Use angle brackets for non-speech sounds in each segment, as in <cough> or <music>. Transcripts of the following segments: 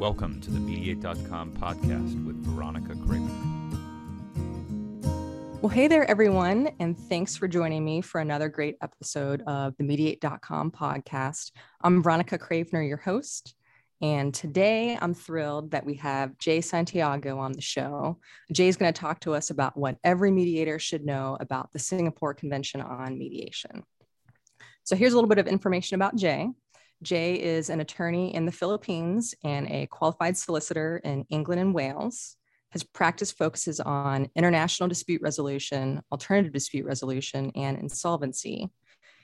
Welcome to the Mediate.com podcast with Veronica Craven. Well, hey there, everyone, and thanks for joining me for another great episode of the Mediate.com podcast. I'm Veronica Cravener, your host, and today I'm thrilled that we have Jay Santiago on the show. Jay is going to talk to us about what every mediator should know about the Singapore Convention on Mediation. So here's a little bit of information about Jay. Jay is an attorney in the Philippines and a qualified solicitor in England and Wales. His practice focuses on international dispute resolution, alternative dispute resolution, and insolvency.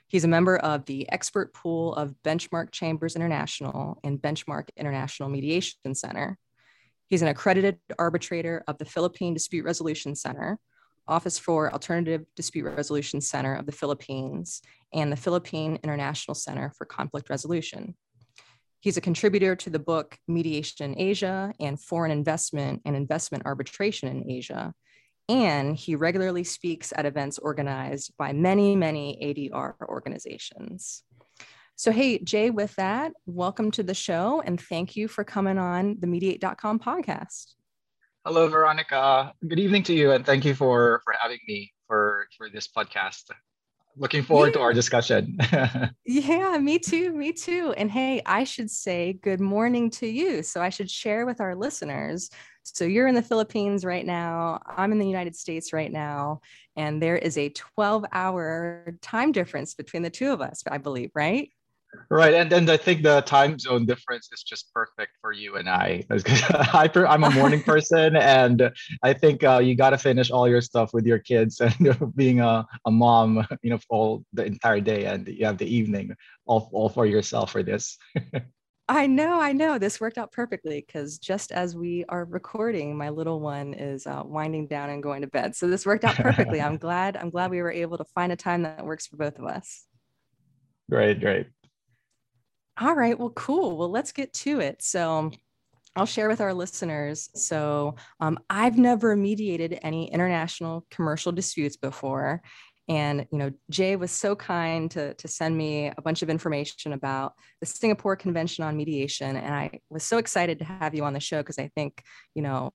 He's a member of the expert pool of Benchmark Chambers International and Benchmark International Mediation Center. He's an accredited arbitrator of the Philippine Dispute Resolution Center, Office for Alternative Dispute Resolution Center of the Philippines, and the Philippine International Center for Conflict Resolution. He's a contributor to the book Mediation in Asia and Foreign Investment and Investment Arbitration in Asia. And he regularly speaks at events organized by many, many ADR organizations. So, hey, Jay, with that, welcome to the show and thank you for coming on the Mediate.com podcast. Hello, Veronica. Good evening to you, and thank you for for having me for for this podcast looking forward yeah. to our discussion. <laughs> yeah, me too. Me too. And hey, I should say good morning to you. So I should share with our listeners. So you're in the Philippines right now. I'm in the United States right now. And there is a 12 hour time difference between the two of us, I believe, right? Right, and then I think the time zone difference is just perfect for you and I. <laughs> I am a morning <laughs> person, and I think uh, you got to finish all your stuff with your kids <laughs> and being a, a mom, you know, all the entire day, and you have the evening all, all for yourself for this. I know, I know. This worked out perfectly because just as we are recording, my little one is uh, winding down and going to bed. So this worked out perfectly. I'm glad. I'm glad we were able to find a time that works for both of us. Great, great. All right. Well, cool. Well, let's get to it. So, I'll share with our listeners. So, um, I've never mediated any international commercial disputes before. And, you know, Jay was so kind to, to send me a bunch of information about the Singapore Convention on Mediation. And I was so excited to have you on the show because I think, you know,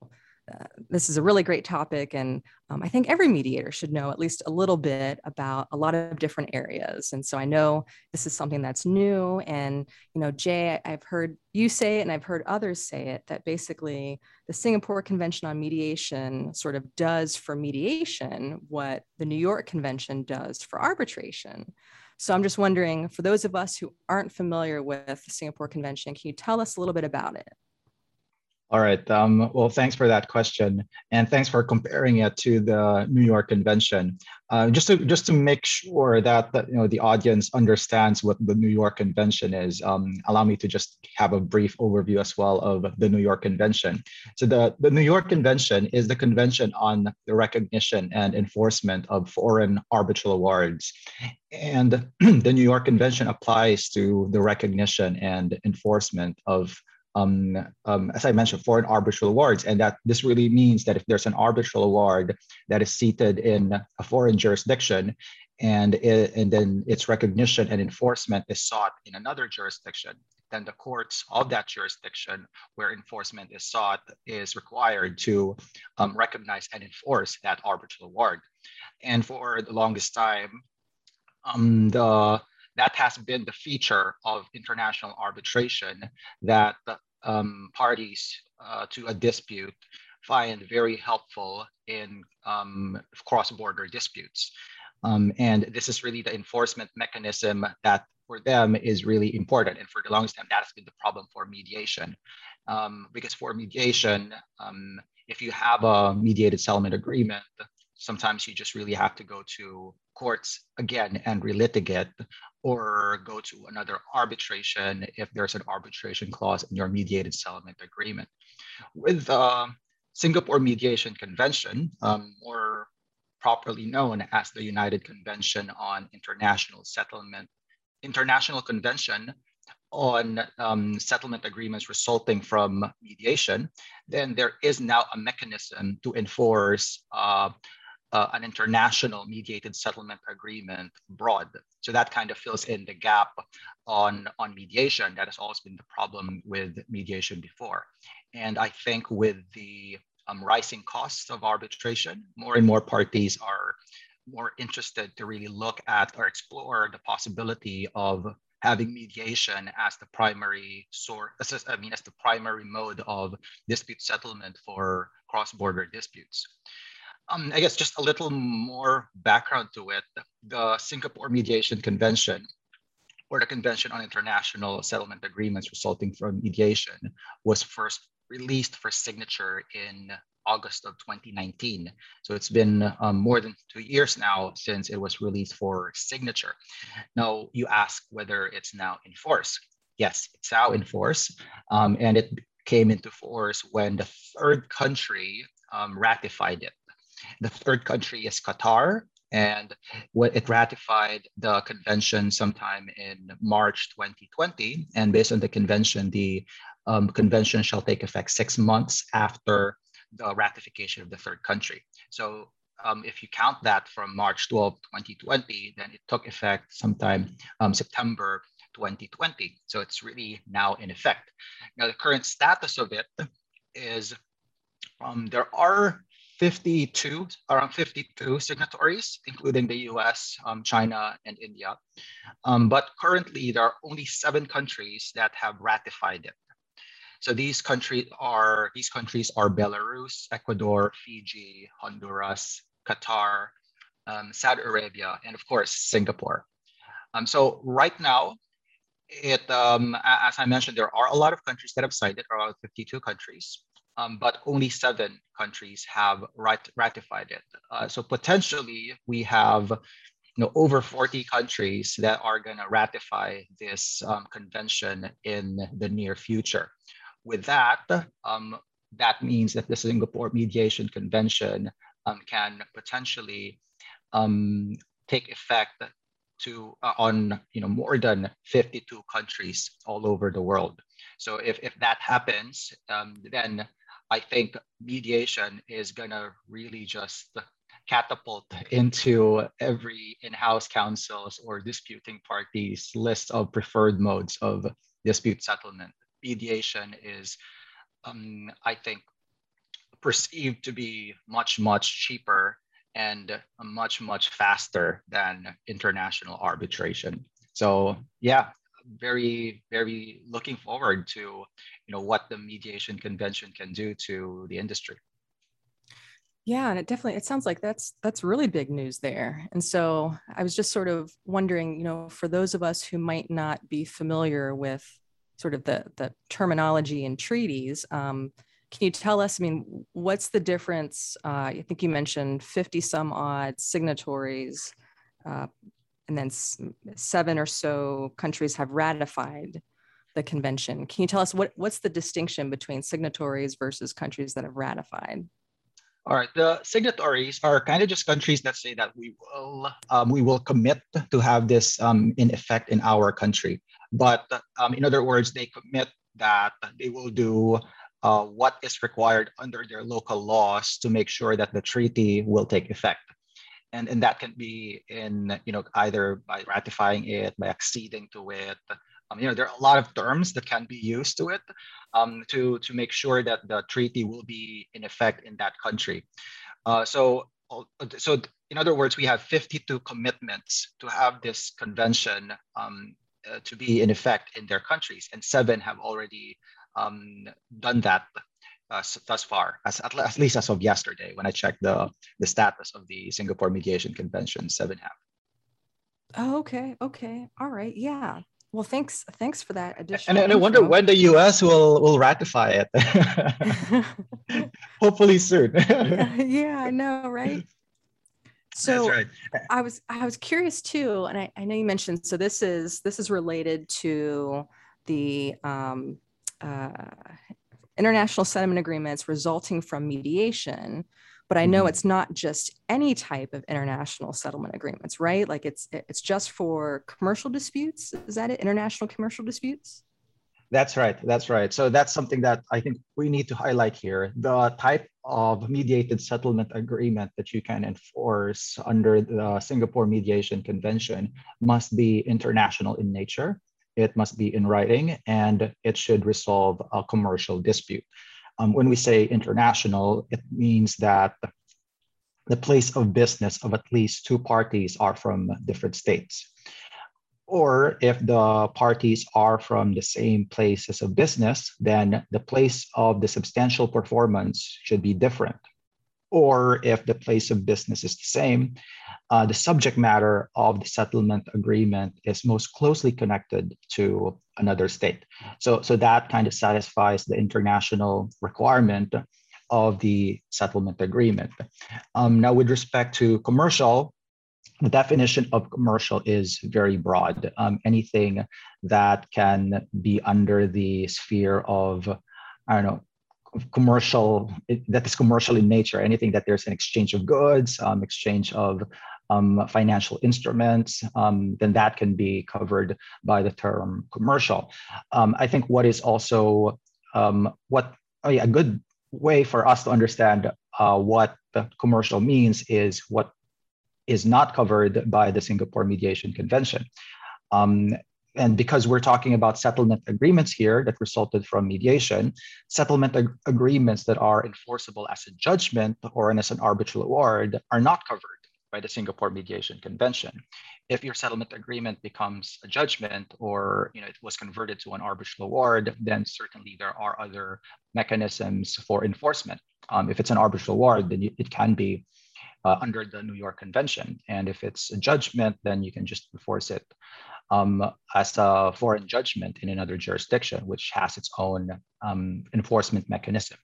this is a really great topic, and um, I think every mediator should know at least a little bit about a lot of different areas. And so I know this is something that's new. And you know, Jay, I've heard you say it, and I've heard others say it that basically the Singapore Convention on Mediation sort of does for mediation what the New York Convention does for arbitration. So I'm just wondering, for those of us who aren't familiar with the Singapore Convention, can you tell us a little bit about it? All right. Um, well, thanks for that question, and thanks for comparing it to the New York Convention. Uh, just to just to make sure that the, you know the audience understands what the New York Convention is, um, allow me to just have a brief overview as well of the New York Convention. So the the New York Convention is the convention on the recognition and enforcement of foreign arbitral awards, and <clears throat> the New York Convention applies to the recognition and enforcement of um, um, as I mentioned, foreign arbitral awards. And that this really means that if there's an arbitral award that is seated in a foreign jurisdiction and, it, and then its recognition and enforcement is sought in another jurisdiction, then the courts of that jurisdiction where enforcement is sought is required to um, recognize and enforce that arbitral award. And for the longest time, um, the that has been the feature of international arbitration that um, parties uh, to a dispute find very helpful in um, cross-border disputes. Um, and this is really the enforcement mechanism that for them is really important. And for the longest time, that has been the problem for mediation. Um, because for mediation, um, if you have a mediated settlement agreement, sometimes you just really have to go to courts again and relitigate or go to another arbitration if there's an arbitration clause in your mediated settlement agreement. With the uh, Singapore Mediation Convention, um, or properly known as the United Convention on International Settlement, International Convention on um, settlement agreements resulting from mediation, then there is now a mechanism to enforce uh, uh, an international mediated settlement agreement broad. So that kind of fills in the gap on, on mediation. That has always been the problem with mediation before. And I think with the um, rising costs of arbitration, more and more parties are more interested to really look at or explore the possibility of having mediation as the primary source, I mean, as the primary mode of dispute settlement for cross-border disputes. Um, I guess just a little more background to it. The Singapore Mediation Convention, or the Convention on International Settlement Agreements resulting from mediation, was first released for signature in August of 2019. So it's been um, more than two years now since it was released for signature. Now you ask whether it's now in force. Yes, it's now in force. Um, and it came into force when the third country um, ratified it. The third country is Qatar, and it ratified the convention sometime in March 2020. And based on the convention, the um, convention shall take effect six months after the ratification of the third country. So um, if you count that from March 12, 2020, then it took effect sometime um, September 2020. So it's really now in effect. Now the current status of it is um, there are 52, around 52 signatories, including the US, um, China, and India. Um, but currently there are only seven countries that have ratified it. So these countries are these countries are Belarus, Ecuador, Fiji, Honduras, Qatar, um, Saudi Arabia, and of course Singapore. Um, so right now, it um, as I mentioned, there are a lot of countries that have signed it, around 52 countries, um, but only seven countries have rat ratified it. Uh, so potentially, we have you know, over 40 countries that are going to ratify this um, convention in the near future. With that, um, that means that the Singapore Mediation Convention um, can potentially um, take effect to uh, on you know more than 52 countries all over the world. So if, if that happens, um, then I think mediation is gonna really just catapult into every in-house counsels or disputing parties list of preferred modes of dispute settlement mediation is, um, I think, perceived to be much, much cheaper and much, much faster than international arbitration. So yeah, very, very looking forward to you know what the mediation convention can do to the industry. Yeah, and it definitely it sounds like that's that's really big news there. And so I was just sort of wondering, you know, for those of us who might not be familiar with sort of the, the terminology in treaties. Um, can you tell us, I mean, what's the difference? Uh, I think you mentioned 50 some odd signatories, uh, and then seven or so countries have ratified the convention. Can you tell us what, what's the distinction between signatories versus countries that have ratified? All right, the signatories are kind of just countries that say that we will um, we will commit to have this um, in effect in our country. But um, in other words, they commit that they will do uh, what is required under their local laws to make sure that the treaty will take effect. And, and that can be in, you know, either by ratifying it, by acceding to it. Um, you know, there are a lot of terms that can be used to it um, to, to make sure that the treaty will be in effect in that country. Uh, so, so in other words, we have 52 commitments to have this convention um, uh, to be in effect in their countries, and seven have already um, done that uh, thus far, as at, at, least as of yesterday when I checked the the status of the Singapore Mediation Convention. Seven have. Oh, okay, okay, all right, yeah. Well, thanks, thanks for that addition. And, and I wonder when the U.S. will will ratify it. <laughs> <laughs> Hopefully soon. <laughs> yeah, I know, right? so right. i was i was curious too and I, I, know you mentioned so this is this is related to the um, uh, international settlement agreements resulting from mediation but i know mm-hmm. it's not just any type of international settlement agreements right like it's it's just for commercial disputes is that it international commercial disputes That's right. That's right. So that's something that I think we need to highlight here. The type of mediated settlement agreement that you can enforce under the Singapore Mediation Convention must be international in nature. It must be in writing and it should resolve a commercial dispute. Um, when we say international, it means that the place of business of at least two parties are from different states or if the parties are from the same places of business, then the place of the substantial performance should be different. Or if the place of business is the same, uh, the subject matter of the settlement agreement is most closely connected to another state. So, so that kind of satisfies the international requirement of the settlement agreement. Um, now, with respect to commercial, the definition of commercial is very broad. Um, anything that can be under the sphere of, I don't know, commercial, that is commercial in nature, anything that there's an exchange of goods, um, exchange of um, financial instruments, um, then that can be covered by the term commercial. Um, I think what is also um, what oh yeah, a good way for us to understand uh, what commercial means is what is not covered by the Singapore Mediation Convention. And because we're talking about settlement agreements here that resulted from mediation, settlement ag- agreements that are enforceable as a judgment or as an arbitral award are not covered by the Singapore Mediation Convention. If your settlement agreement becomes a judgment or you know it was converted to an arbitral award, then certainly there are other mechanisms for enforcement. Um, if it's an arbitral award, then it can be uh, under the New York Convention. And if it's a judgment, then you can just enforce it um, as a foreign judgment in another jurisdiction, which has its own um, enforcement mechanism.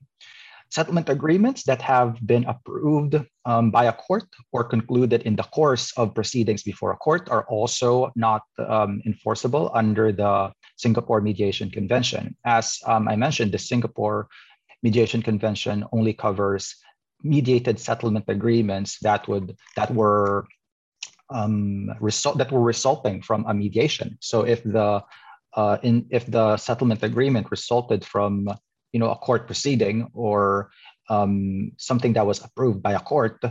Settlement agreements that have been approved um, by a court or concluded in the course of proceedings before a court are also not um, enforceable under the Singapore Mediation Convention. As um, I mentioned, the Singapore Mediation Convention only covers mediated settlement agreements that would that were um, result that were resulting from a mediation. So if the uh, in if the settlement agreement resulted from you know a court proceeding or um, something that was approved by a court,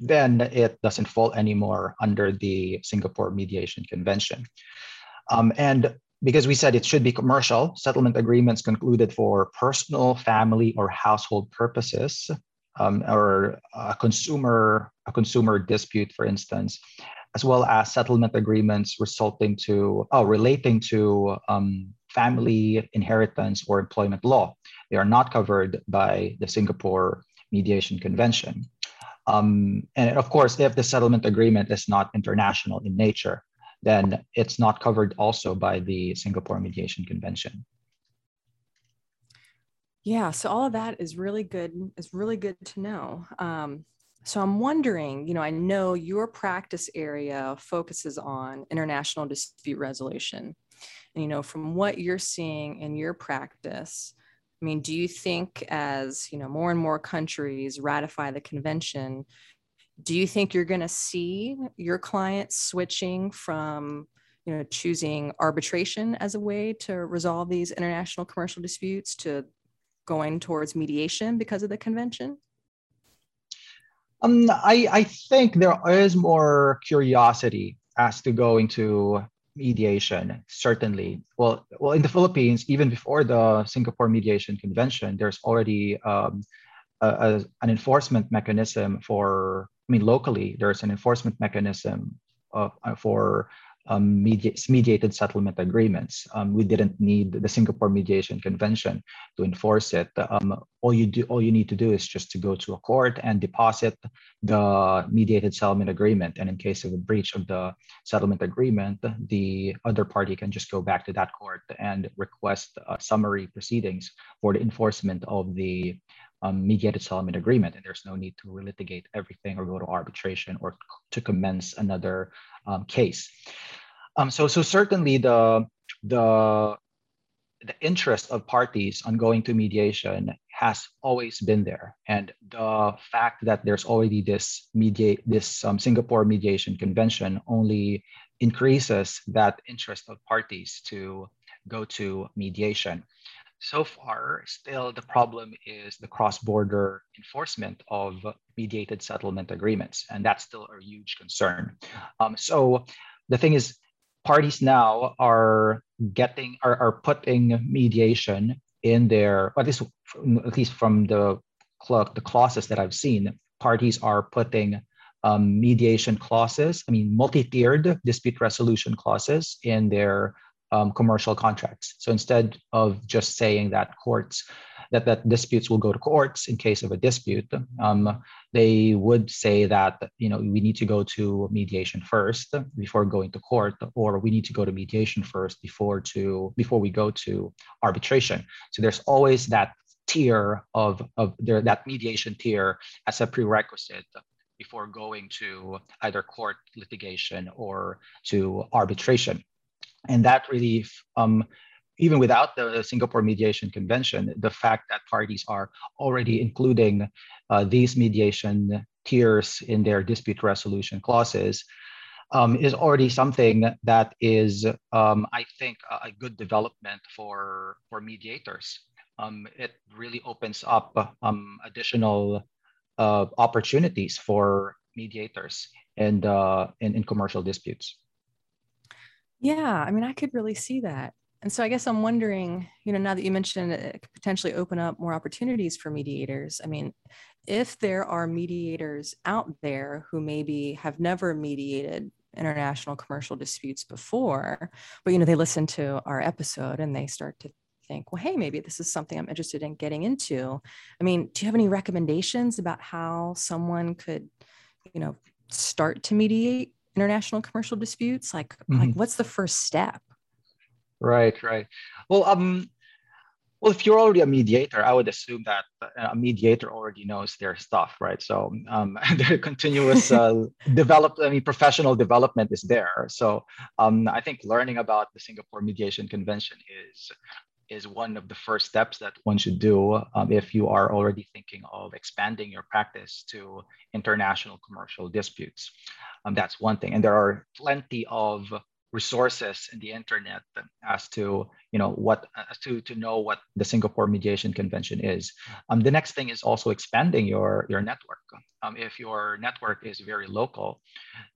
then it doesn't fall anymore under the Singapore Mediation Convention. Um, and because we said it should be commercial, settlement agreements concluded for personal, family, or household purposes um, or a consumer a consumer dispute, for instance, as well as settlement agreements resulting to oh, relating to um, family inheritance or employment law. They are not covered by the Singapore Mediation Convention. Um, and of course, if the settlement agreement is not international in nature, then it's not covered also by the Singapore Mediation Convention. Yeah, so all of that is really good. Is really good to know. Um, so I'm wondering, you know, I know your practice area focuses on international dispute resolution. And, you know, from what you're seeing in your practice, I mean, do you think as, you know, more and more countries ratify the convention, do you think you're going to see your clients switching from, you know, choosing arbitration as a way to resolve these international commercial disputes to going towards mediation because of the convention? Um, I, I think there is more curiosity as to going to mediation, certainly. Well, well, in the Philippines, even before the Singapore Mediation Convention, there's already um, a, a, an enforcement mechanism for, I mean, locally, there's an enforcement mechanism uh, for um, mediated settlement agreements. Um, we didn't need the Singapore Mediation Convention to enforce it. Um, all you do, all you need to do is just to go to a court and deposit the mediated settlement agreement. And in case of a breach of the settlement agreement, the other party can just go back to that court and request uh, summary proceedings for the enforcement of the um, mediated settlement agreement, and there's no need to relitigate everything or go to arbitration or to commence another um, case. Um, so, so certainly the the the interest of parties on going to mediation has always been there, and the fact that there's already this mediate this um, Singapore Mediation Convention only increases that interest of parties to go to mediation. So far, still the problem is the cross-border enforcement of mediated settlement agreements, and that's still a huge concern. Um, so the thing is, parties now are getting are, are putting mediation in their at least at least from the the clauses that I've seen, parties are putting um, mediation clauses, I mean, multi-tiered dispute resolution clauses in their um, commercial contracts. So instead of just saying that courts, that, that disputes will go to courts in case of a dispute, um, they would say that, you know, we need to go to mediation first before going to court, or we need to go to mediation first before to before we go to arbitration. So there's always that tier of, of their, that mediation tier as a prerequisite before going to either court litigation or to arbitration. And that really, um, even without the Singapore Mediation Convention, the fact that parties are already including uh, these mediation tiers in their dispute resolution clauses um, is already something that is, um, I think, a, a, good development for, for mediators. Um, it really opens up um, additional uh, opportunities for mediators and uh, in, in commercial disputes. Yeah, I mean, I could really see that. And so I guess I'm wondering, you know, now that you mentioned it could potentially open up more opportunities for mediators. I mean, if there are mediators out there who maybe have never mediated international commercial disputes before, but you know, they listen to our episode and they start to think, well, hey, maybe this is something I'm interested in getting into. I mean, do you have any recommendations about how someone could, you know, start to mediate international commercial disputes? Like, mm-hmm. like what's the first step? Right, right. Well, um, well, if you're already a mediator, I would assume that a mediator already knows their stuff, right? So um, <laughs> their continuous uh, <laughs> develop, I mean, professional development is there. So um, I think learning about the Singapore Mediation Convention is is one of the first steps that one should do um, if you are already thinking of expanding your practice to international commercial disputes. Um, that's one thing. And there are plenty of resources in the internet as to you know what as to to know what the Singapore Mediation Convention is. Um, the next thing is also expanding your your network. Um, if your network is very local,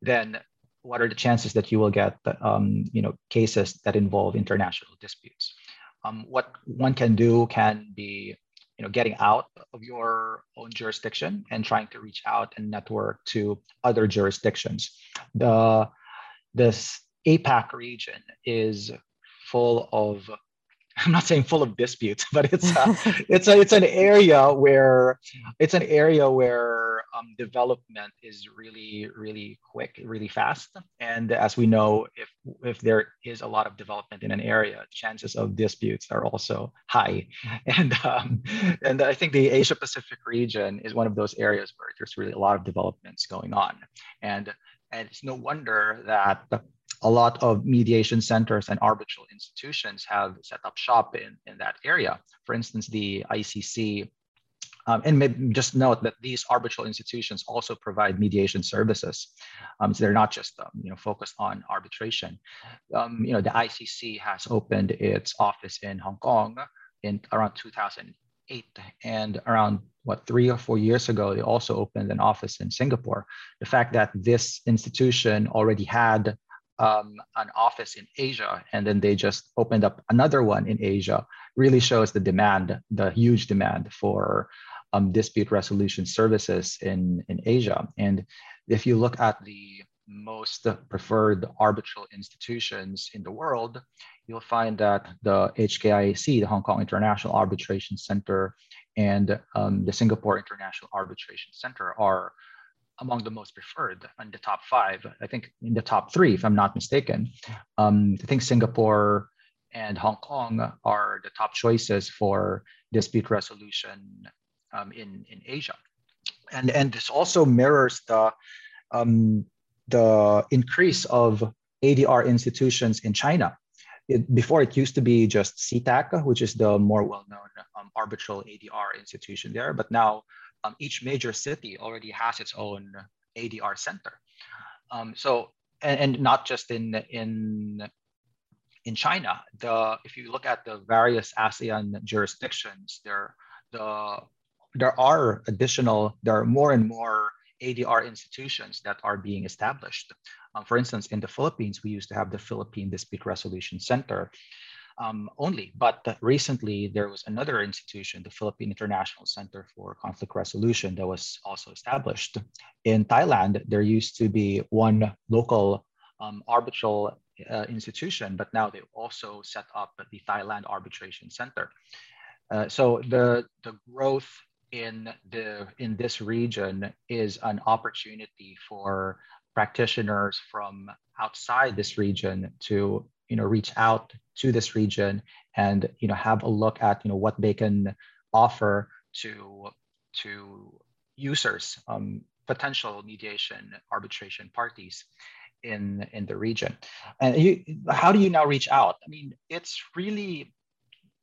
then what are the chances that you will get um, you know cases that involve international disputes? Um, what one can do can be you know getting out of your own jurisdiction and trying to reach out and network to other jurisdictions. The this APAC region is full of <laughs> I'm not saying full of disputes, <laughs> but it's a, <laughs> it's a, it's an area where it's an area where um, development is really really quick, really fast. And as we know, if if there is a lot of development in an area, chances of disputes are also high. And um, and I think the Asia Pacific region is one of those areas where there's really a lot of developments going on. And and it's no wonder that a lot of mediation centers and arbitral institutions have set up shop in, in that area. For instance, the ICC, um, and maybe just note that these arbitral institutions also provide mediation services. Um, so they're not just um, you know focused on arbitration. Um, you know, the ICC has opened its office in Hong Kong in around 2008, and around what three or four years ago, they also opened an office in Singapore. The fact that this institution already had um, an office in Asia and then they just opened up another one in Asia really shows the demand, the huge demand for um, dispute resolution services in, in Asia. And if you look at the most preferred arbitral institutions in the world, you'll find that the HKIAC, the Hong Kong International Arbitration Center, and um, the Singapore International Arbitration Center are among the most preferred in the top five. I think in the top three, if I'm not mistaken. Um, I think Singapore and Hong Kong are the top choices for dispute resolution um, in, in Asia. And, and this also mirrors the, um, the increase of ADR institutions in China. It, before it used to be just CIETAC, which is the more well-known um, arbitral ADR institution there, but now um, each major city already has its own ADR center. Um, so, and, and, not just in in in China, the if you look at the various ASEAN jurisdictions, there the there are additional, there are more and more ADR institutions that are being established. Um, for instance, in the Philippines, we used to have the Philippine Dispute Resolution Center um, only, but recently there was another institution, the Philippine International Center for Conflict Resolution, that was also established. In Thailand, there used to be one local um, arbitral uh, institution, but now they also set up the Thailand Arbitration Center. Uh, so the, the growth in the in this region is an opportunity for practitioners from outside this region to you know reach out to this region and you know have a look at you know what they can offer to to users um, potential mediation arbitration parties in in the region. And you, how do you now reach out? I mean it's really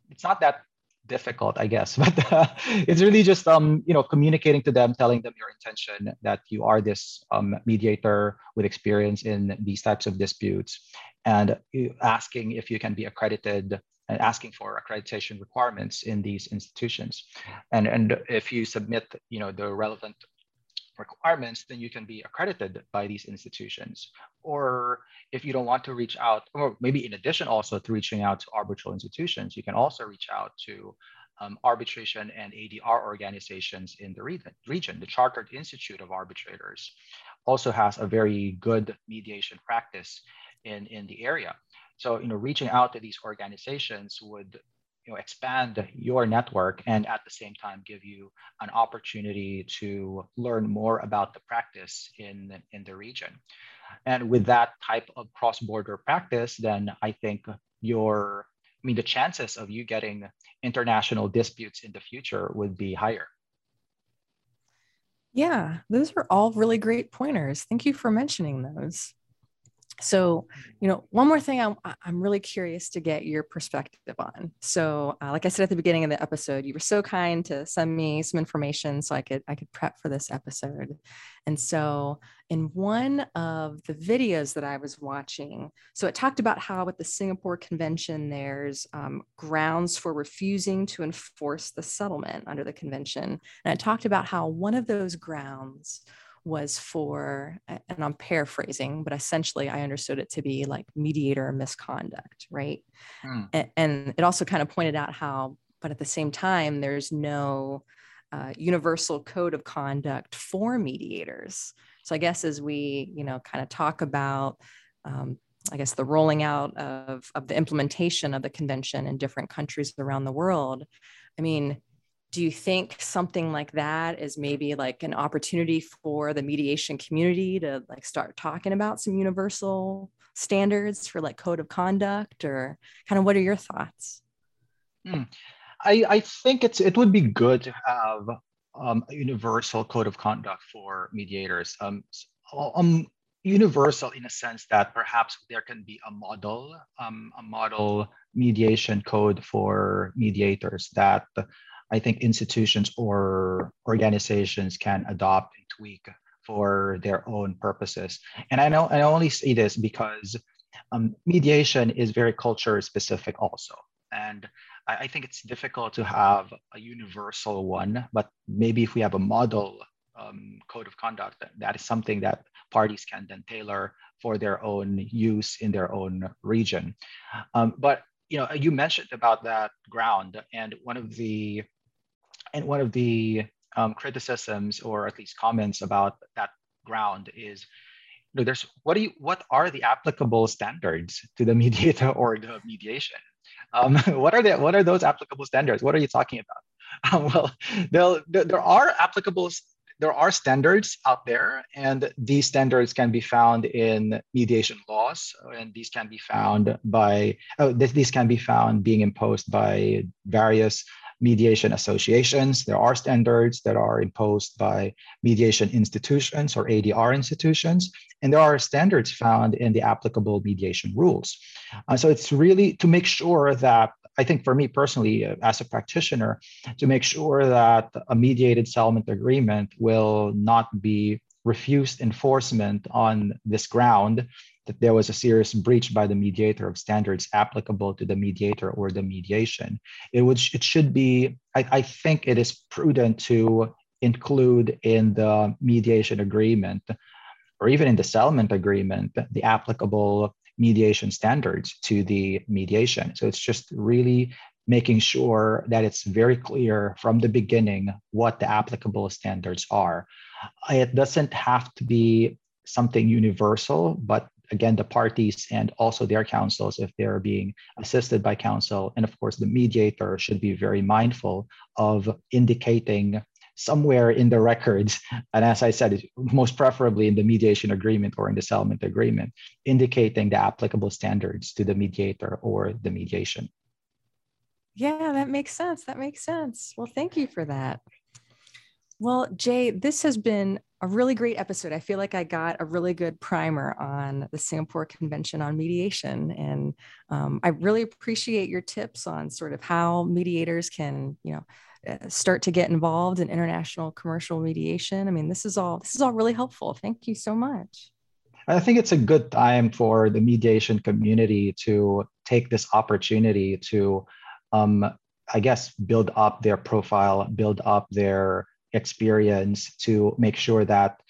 it's not that difficult, I guess. <laughs> But uh, it's really just um, you know communicating to them, telling them your intention that you are this um, mediator with experience in these types of disputes, and asking if you can be accredited and asking for accreditation requirements in these institutions. And and if you submit you know the relevant requirements, then you can be accredited by these institutions. Or if you don't want to reach out, or maybe in addition also to reaching out to arbitral institutions, you can also reach out to um, arbitration and ADR organizations in the region. The Chartered Institute of Arbitrators also has a very good mediation practice in, in the area. So, you know, reaching out to these organizations would you know, expand your network and at the same time give you an opportunity to learn more about the practice in, in the region. And with that type of cross-border practice, then I think your, I mean, the chances of you getting international disputes in the future would be higher. Yeah, those are all really great pointers. Thank you for mentioning those. So, you know, one more thing I'm, I'm really curious to get your perspective on. So, uh, like I said at the beginning of the episode, you were so kind to send me some information so I could I could prep for this episode. And so, in one of the videos that I was watching, so it talked about how at the Singapore Convention, there's um, grounds for refusing to enforce the settlement under the convention, and it talked about how one of those grounds was for, and I'm paraphrasing, but essentially I understood it to be like mediator misconduct, right? Mm. And, and, it also kind of pointed out how, but at the same time, there's no uh, universal code of conduct for mediators. So I guess as we, you know, kind of talk about, um, I guess the rolling out of, of the implementation of the convention in different countries around the world, I mean, do you think something like that is maybe like an opportunity for the mediation community to like start talking about some universal standards for like code of conduct or kind of what are your thoughts hmm. I, I think it's it would be good to have um, a universal code of conduct for mediators um, um, universal in a sense that perhaps there can be a model um, a model mediation code for mediators that I think institutions or organizations can adopt and tweak for their own purposes. And I know I only see this because um, mediation is very culture specific also. And I, I, think it's difficult to have a universal one, but maybe if we have a model um, code of conduct, that is something that parties can then tailor for their own use in their own region. Um, but you know, you mentioned about that ground, and one of the and one of the um, criticisms or at least comments about that ground is you know, there's what do you what are the applicable standards to the <laughs> mediator or the mediation? Um, <laughs> what are the what are those applicable standards? What are you talking about? <laughs> Um, well there, there are applicable there are standards out there and these standards can be found in mediation laws and these can be found by oh, this, these can be found being imposed by various mediation associations. There are standards that are imposed by mediation institutions or ADR institutions, and there are standards found in the applicable mediation rules. Uh, so it's really to make sure that I think for me personally, uh, as a practitioner, to make sure that a mediated settlement agreement will not be refused enforcement on this ground that there was a serious breach by the mediator of standards applicable to the mediator or the mediation, it would it should be. I, I think it is prudent to include in the mediation agreement or even in the settlement agreement the applicable mediation standards to the mediation. So it's just really making sure that it's very clear from the beginning what the applicable standards are. It doesn't have to be something universal, but again, the parties and also their counsels, if they're being assisted by counsel, and of course, the mediator should be very mindful of indicating somewhere in the records, and as I said, most preferably in the mediation agreement or in the settlement agreement, indicating the applicable standards to the mediator or the mediation. Yeah, that makes sense. That makes sense. Well, thank you for that. Well, Jay, this has been a really great episode. I feel like I got a really good primer on the Singapore Convention on Mediation, and um, I really appreciate your tips on sort of how mediators can, you know, uh, start to get involved in international commercial mediation. I mean, this is all this is all really helpful. Thank you so much. I think it's a good time for the mediation community to take this opportunity to um, I guess, build up their profile, build up their experience to make sure that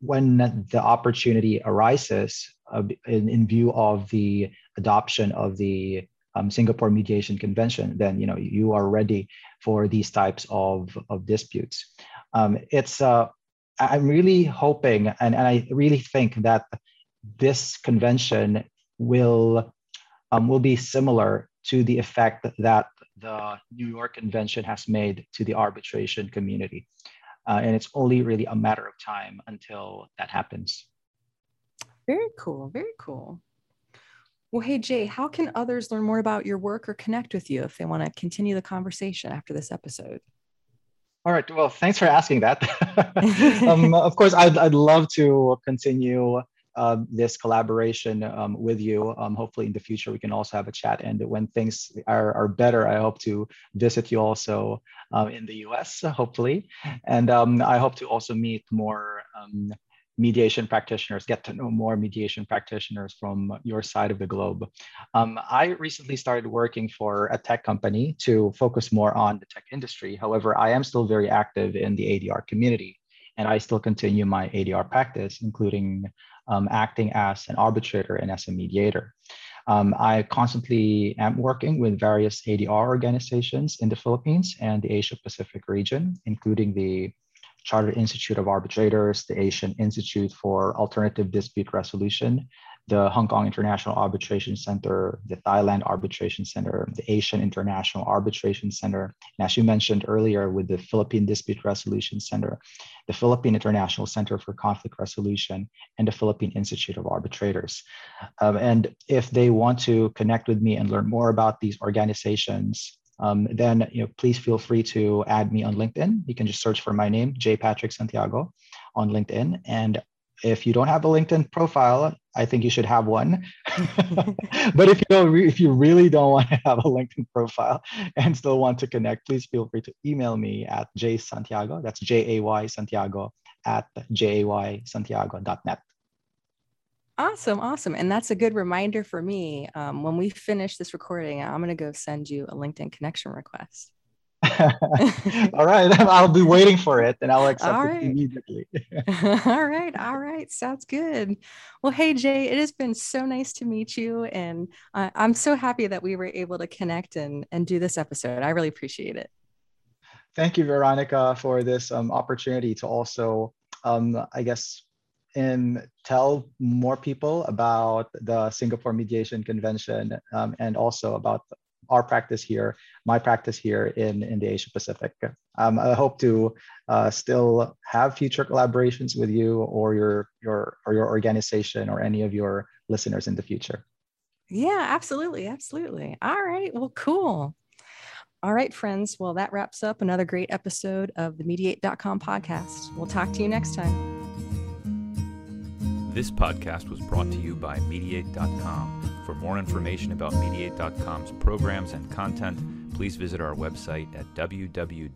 when the opportunity arises uh, in, in, view of the adoption of the um, Singapore Mediation Convention, then you know you are ready for these types of, of disputes. Um, it's uh, I'm really hoping and, and I really think that this convention will um, will be similar to the effect that the New York Convention has made to the arbitration community. Uh, and it's only really a matter of time until that happens. Very cool. Very cool. Well, hey, Jay, how can others learn more about your work or connect with you if they want to continue the conversation after this episode? All right. Well, thanks for asking that. <laughs> um, <laughs> of course, I'd, I'd love to continue this collaboration um, with you. Um, hopefully, in the future, we can also have a chat. And when things are, are better, I hope to visit you also um, in the US, hopefully. And um, I hope to also meet more um, mediation practitioners, get to know more mediation practitioners from your side of the globe. Um, I recently started working for a tech company to focus more on the tech industry. However, I am still very active in the ADR community and I still continue my ADR practice, including um, acting as an arbitrator and as a mediator. Um, I constantly am working with various ADR organizations in the Philippines and the Asia Pacific region, including the Chartered Institute of Arbitrators, the Asian Institute for Alternative Dispute Resolution, the Hong Kong International Arbitration Center, the Thailand Arbitration Center, the Asian International Arbitration Center, and as you mentioned earlier, with the Philippine Dispute Resolution Center, the Philippine International Center for Conflict Resolution, and the Philippine Institute of Arbitrators. Um, and if they want to connect with me and learn more about these organizations, um, then you know, please feel free to add me on LinkedIn. You can just search for my name, J. Patrick Santiago, on LinkedIn, and if you don't have a LinkedIn profile, I think you should have one. <laughs> <laughs> but if you don't, if you really don't want to have a LinkedIn profile and still want to connect, please feel free to email me at jsantiago. That's J A Y Santiago at jaysantiago.net. Awesome, awesome, and that's a good reminder for me. Um, when we finish this recording, I'm going to go send you a LinkedIn connection request. <laughs> all right, <laughs> I'll be waiting for it and I'll accept it immediately. <laughs> all right, all right, sounds good. Well, hey Jay, it has been so nice to meet you, and uh, I'm so happy that we were able to connect and and do this episode. I really appreciate it. Thank you, Veronica, for this um, opportunity to also, um, I guess, and tell more people about the Singapore Mediation Convention um, and also about our practice here, my practice here in, in the Asia Pacific. Um, I hope to uh, still have future collaborations with you or your, your, or your organization or any of your listeners in the future. Yeah, absolutely. Absolutely. All right. Well, cool. All right, friends. Well, that wraps up another great episode of the Mediate.com podcast. We'll talk to you next time. This podcast was brought to you by Mediate.com. For more information about Mediate.com's programs and content, please visit our website at www.mediate.com.